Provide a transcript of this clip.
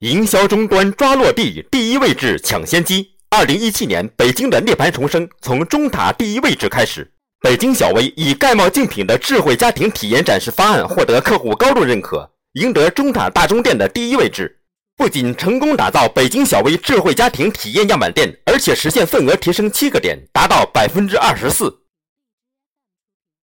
营销终端抓落地，第一位置抢先机。二零一七年，北京的涅槃重生从中塔第一位置开始。北京小微以盖帽竞品的智慧家庭体验展示方案获得客户高度认可，赢得中塔大中店的第一位置。不仅成功打造北京小微智慧家庭体验样板店，而且实现份额提升七个点，达到百分之二十四。